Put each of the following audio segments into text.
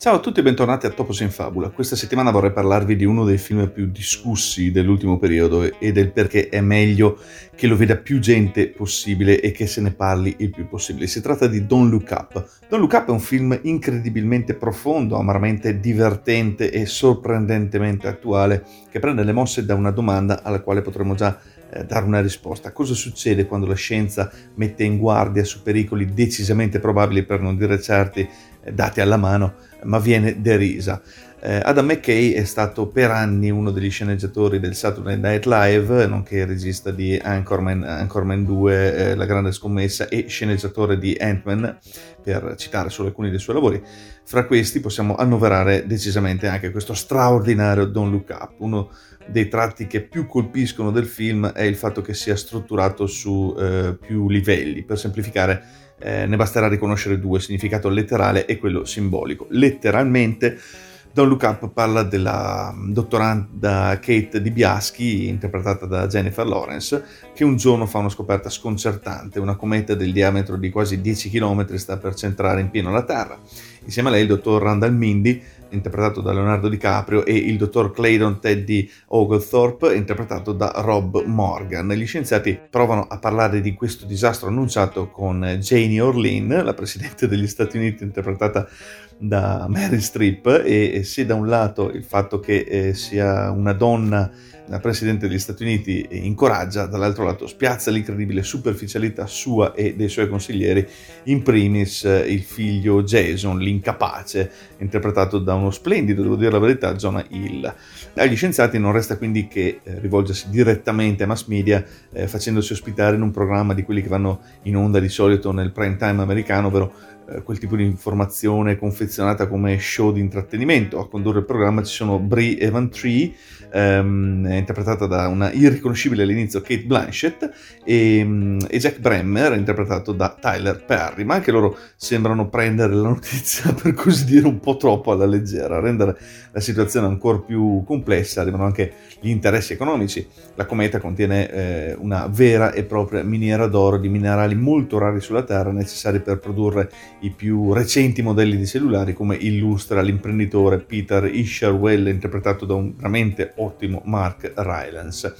Ciao a tutti e bentornati a Topos in Fabula. Questa settimana vorrei parlarvi di uno dei film più discussi dell'ultimo periodo e del perché è meglio che lo veda più gente possibile e che se ne parli il più possibile. Si tratta di Don't Look Up. Don't Look Up è un film incredibilmente profondo, amaramente divertente e sorprendentemente attuale che prende le mosse da una domanda alla quale potremmo già eh, dare una risposta. Cosa succede quando la scienza mette in guardia su pericoli decisamente probabili, per non dire certi, eh, dati alla mano, ma viene derisa? Eh, Adam McKay è stato per anni uno degli sceneggiatori del Saturday Night Live, nonché regista di Anchorman, Anchorman 2, eh, La grande scommessa e sceneggiatore di Ant-Man, per citare solo alcuni dei suoi lavori. Fra questi possiamo annoverare decisamente anche questo straordinario Don't Look Up, uno dei tratti che più colpiscono del film è il fatto che sia strutturato su eh, più livelli. Per semplificare, eh, ne basterà riconoscere due, significato letterale e quello simbolico. Letteralmente, Don't Look Up parla della dottoranda Kate Di Biaschi, interpretata da Jennifer Lawrence, che un giorno fa una scoperta sconcertante. Una cometa del diametro di quasi 10 km sta per centrare in pieno la Terra. Insieme a lei il dottor Randall Mindy interpretato da Leonardo DiCaprio, e il dottor Claydon Teddy Oglethorpe, interpretato da Rob Morgan. Gli scienziati provano a parlare di questo disastro annunciato con Janie Orlean, la presidente degli Stati Uniti, interpretata da Mary Streep, e se da un lato il fatto che eh, sia una donna la Presidente degli Stati Uniti incoraggia, dall'altro lato spiazza l'incredibile superficialità sua e dei suoi consiglieri, in primis eh, il figlio Jason, l'incapace, interpretato da uno splendido, devo dire la verità, Jonah Hill. Agli scienziati non resta quindi che eh, rivolgersi direttamente ai mass media eh, facendosi ospitare in un programma di quelli che vanno in onda di solito nel prime time americano, ovvero eh, quel tipo di informazione confezionata come show di intrattenimento. A condurre il programma ci sono Brie Evan Tree, ehm, interpretata da una irriconoscibile all'inizio Kate Blanchett, e, mm, e, Jack Bremmer, interpretato da Tyler Perry, ma anche loro sembrano prendere la notizia, per così dire, un po' troppo alla leggera, rendere la situazione ancora più complessa, arrivano anche gli interessi economici. La cometa contiene eh, una vera e propria miniera d'oro di minerali molto rari sulla Terra, necessari per produrre i più recenti modelli di cellulari, come illustra l'imprenditore Peter Isherwell, interpretato da un veramente ottimo Mark Rylance.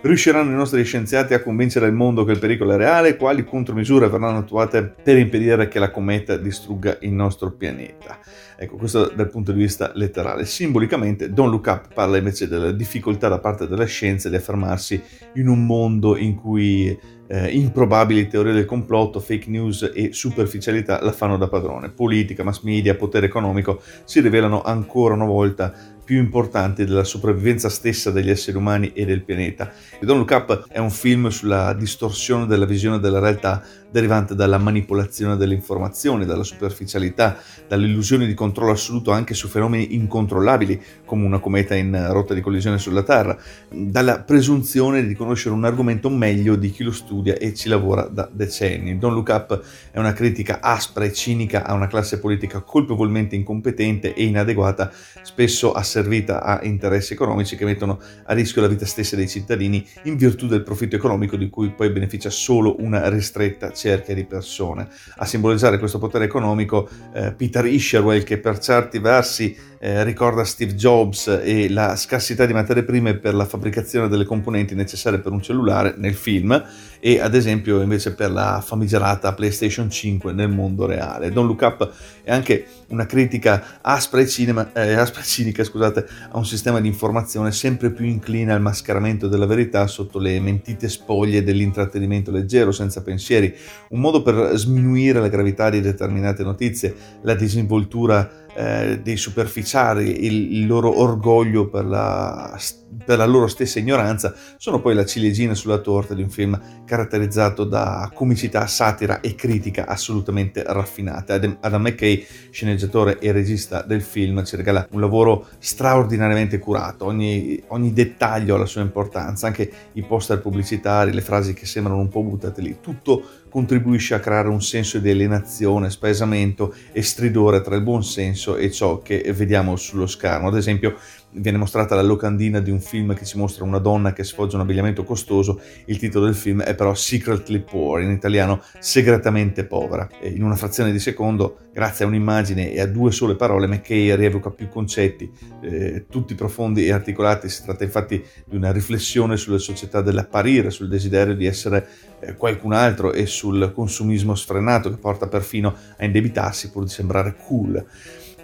Riusciranno i nostri scienziati a convincere il mondo che il pericolo è reale? Quali contromisure verranno attuate per impedire che la cometa distrugga il nostro pianeta? Ecco, questo dal punto di vista letterale. Simbolicamente, Don't Look Up parla invece della difficoltà da parte della scienza di affermarsi in un mondo in cui eh, improbabili teorie del complotto, fake news e superficialità la fanno da padrone. Politica, mass media, potere economico si rivelano ancora una volta più importanti della sopravvivenza stessa degli esseri umani e del pianeta. E Don't Look Up è un film sulla distorsione della visione della realtà derivante dalla manipolazione delle informazioni, dalla superficialità, dall'illusione di controllo assoluto anche su fenomeni incontrollabili come una cometa in rotta di collisione sulla Terra, dalla presunzione di conoscere un argomento meglio di chi lo studia e ci lavora da decenni. Don't Look Up è una critica aspra e cinica a una classe politica colpevolmente incompetente e inadeguata, spesso asservita asservita a interessi economici che mettono a rischio la vita stessa dei cittadini in virtù del profitto economico di cui poi beneficia solo una ristretta cerchia di persone. A simboleggiare questo potere economico eh, Peter Isherwell che per certi versi eh, ricorda Steve Jobs e la scarsità di materie prime per la fabbricazione delle componenti necessarie per un cellulare nel film e ad esempio invece per la famigerata PlayStation 5 nel mondo reale. Don't Look Up è anche una critica aspra e, cinema, eh, aspra e cinica scusate, a un sistema di informazione sempre più incline al mascheramento della verità sotto le mentite spoglie dell'intrattenimento leggero, senza pensieri, un modo per sminuire la gravità di determinate notizie, la disinvoltura eh, dei superficiali, il, il, loro orgoglio per la, per la loro stessa ignoranza, sono poi la ciliegina sulla torta di un film caratterizzato da comicità, satira e critica assolutamente raffinate. Adam McKay, sceneggiatore e regista del film, ci regala un lavoro straordinariamente curato, ogni, ogni dettaglio ha la sua importanza, anche i poster pubblicitari, le frasi che sembrano un po' buttate lì, tutto contribuisce a creare un senso di alienazione, spaesamento e stridore tra il buon senso e ciò che vediamo sullo schermo. Ad esempio, viene mostrata la locandina di un film che ci mostra una donna che sfoggia un abbigliamento costoso, il titolo del film è però Secretly Poor, in italiano segretamente povera. E in una frazione di secondo, grazie a un'immagine e a due sole parole, McKay rievoca più concetti, eh, tutti profondi e articolati. Si tratta infatti di una riflessione sulle società dell'apparire, sul desiderio di essere eh, qualcun altro e sul consumismo sfrenato che porta perfino a indebitarsi pur di sembrare cool.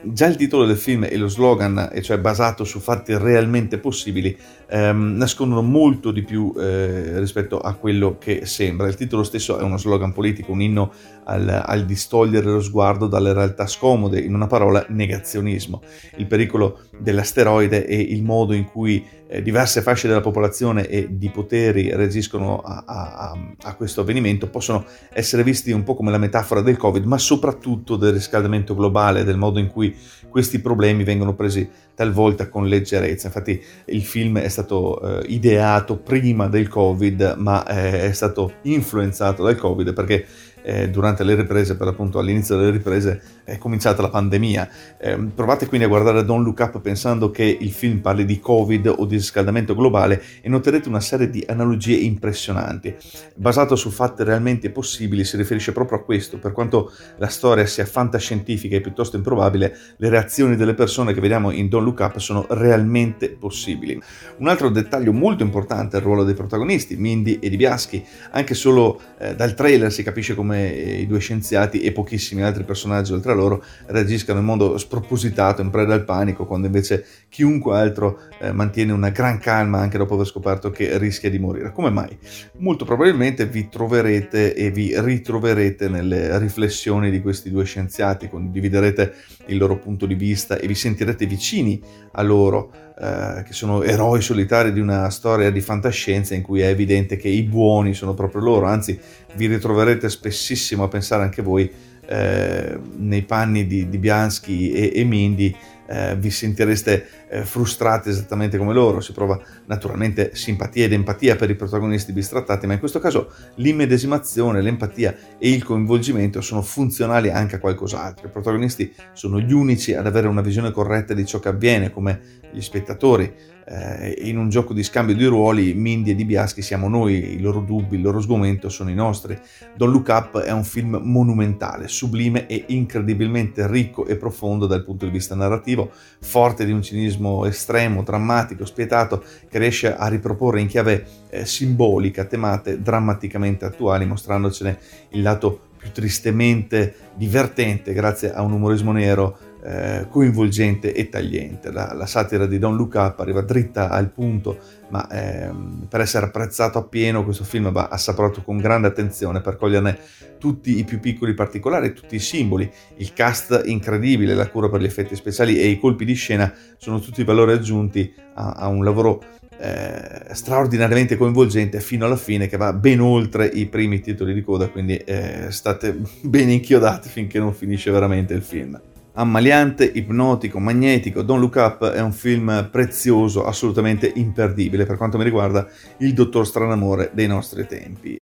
Già il titolo del film e lo slogan, e cioè basato su fatti realmente possibili, ehm, nascondono molto di più eh, rispetto a quello che sembra. Il titolo stesso è uno slogan politico, un inno al, al, distogliere lo sguardo dalle realtà scomode, in una parola negazionismo. Il pericolo dell'asteroide e il modo in cui eh, diverse fasce della popolazione e di poteri reagiscono a, a, a, questo avvenimento possono essere visti un po' come la metafora del Covid, ma soprattutto del riscaldamento globale, del modo in cui questi problemi vengono presi talvolta con leggerezza. Infatti il film è stato eh, ideato prima del Covid, ma eh, è stato influenzato dal Covid perché eh, durante le riprese, per appunto all'inizio delle riprese, è cominciata la pandemia. Eh, provate quindi a guardare Don't Look Up pensando che il film parli di Covid o di riscaldamento globale e noterete una serie di analogie impressionanti. Basato su fatti realmente possibili, si riferisce proprio a questo. Per quanto la storia sia fantascientifica e piuttosto improbabile, le reazioni delle persone che vediamo in Don't Look Up sono realmente possibili. Un altro dettaglio molto importante è il ruolo dei protagonisti, Mindy e Di Biaschi. Anche solo eh, dal trailer si capisce come come i due scienziati e pochissimi altri personaggi oltre a loro reagiscano in modo spropositato, in preda al panico, quando invece chiunque altro eh, mantiene una gran calma anche dopo aver scoperto che rischia di morire. Come mai? Molto probabilmente vi troverete e vi ritroverete nelle riflessioni di questi due scienziati, condividerete il loro punto di vista e vi sentirete vicini a loro, eh, che sono eroi solitari di una storia di fantascienza in cui è evidente che i buoni sono proprio loro, anzi vi ritroverete spessissimo a pensare anche voi eh, nei panni di, di Bianchi e, e Mindy eh, vi sentireste eh, frustrati esattamente come loro, si prova naturalmente simpatia ed empatia per i protagonisti bistrattati, ma in questo caso l'immedesimazione, l'empatia e il coinvolgimento sono funzionali anche a qualcos'altro. I protagonisti sono gli unici ad avere una visione corretta di ciò che avviene, come gli spettatori. Eh, in un gioco di scambio di ruoli, Mindy e Di Biaschi siamo noi, i loro dubbi, il loro sgomento sono i nostri. Don't Look Up è un film monumentale, sublime e incredibilmente ricco e profondo dal punto di vista narrativo, forte di un cinismo estremo, drammatico, spietato, che riesce a riproporre in chiave eh, simbolica temate drammaticamente attuali, mostrandocene il lato più tristemente divertente grazie a un umorismo nero eh, coinvolgente e tagliente. La, la, satira di Look Up arriva dritta al punto, ma ehm, per essere apprezzato appieno questo film va assaporato con grande attenzione per coglierne tutti i più piccoli particolari, tutti i simboli, il cast incredibile, la cura per gli effetti speciali e i colpi di scena sono tutti valori aggiunti a, a un lavoro eh, straordinariamente coinvolgente fino alla fine che va ben oltre i primi titoli di coda, quindi eh, state ben inchiodati finché non finisce veramente il film ammaliante, ipnotico, magnetico. Don't Look Up è un film prezioso, assolutamente imperdibile per quanto mi riguarda, il dottor Stranamore dei nostri tempi.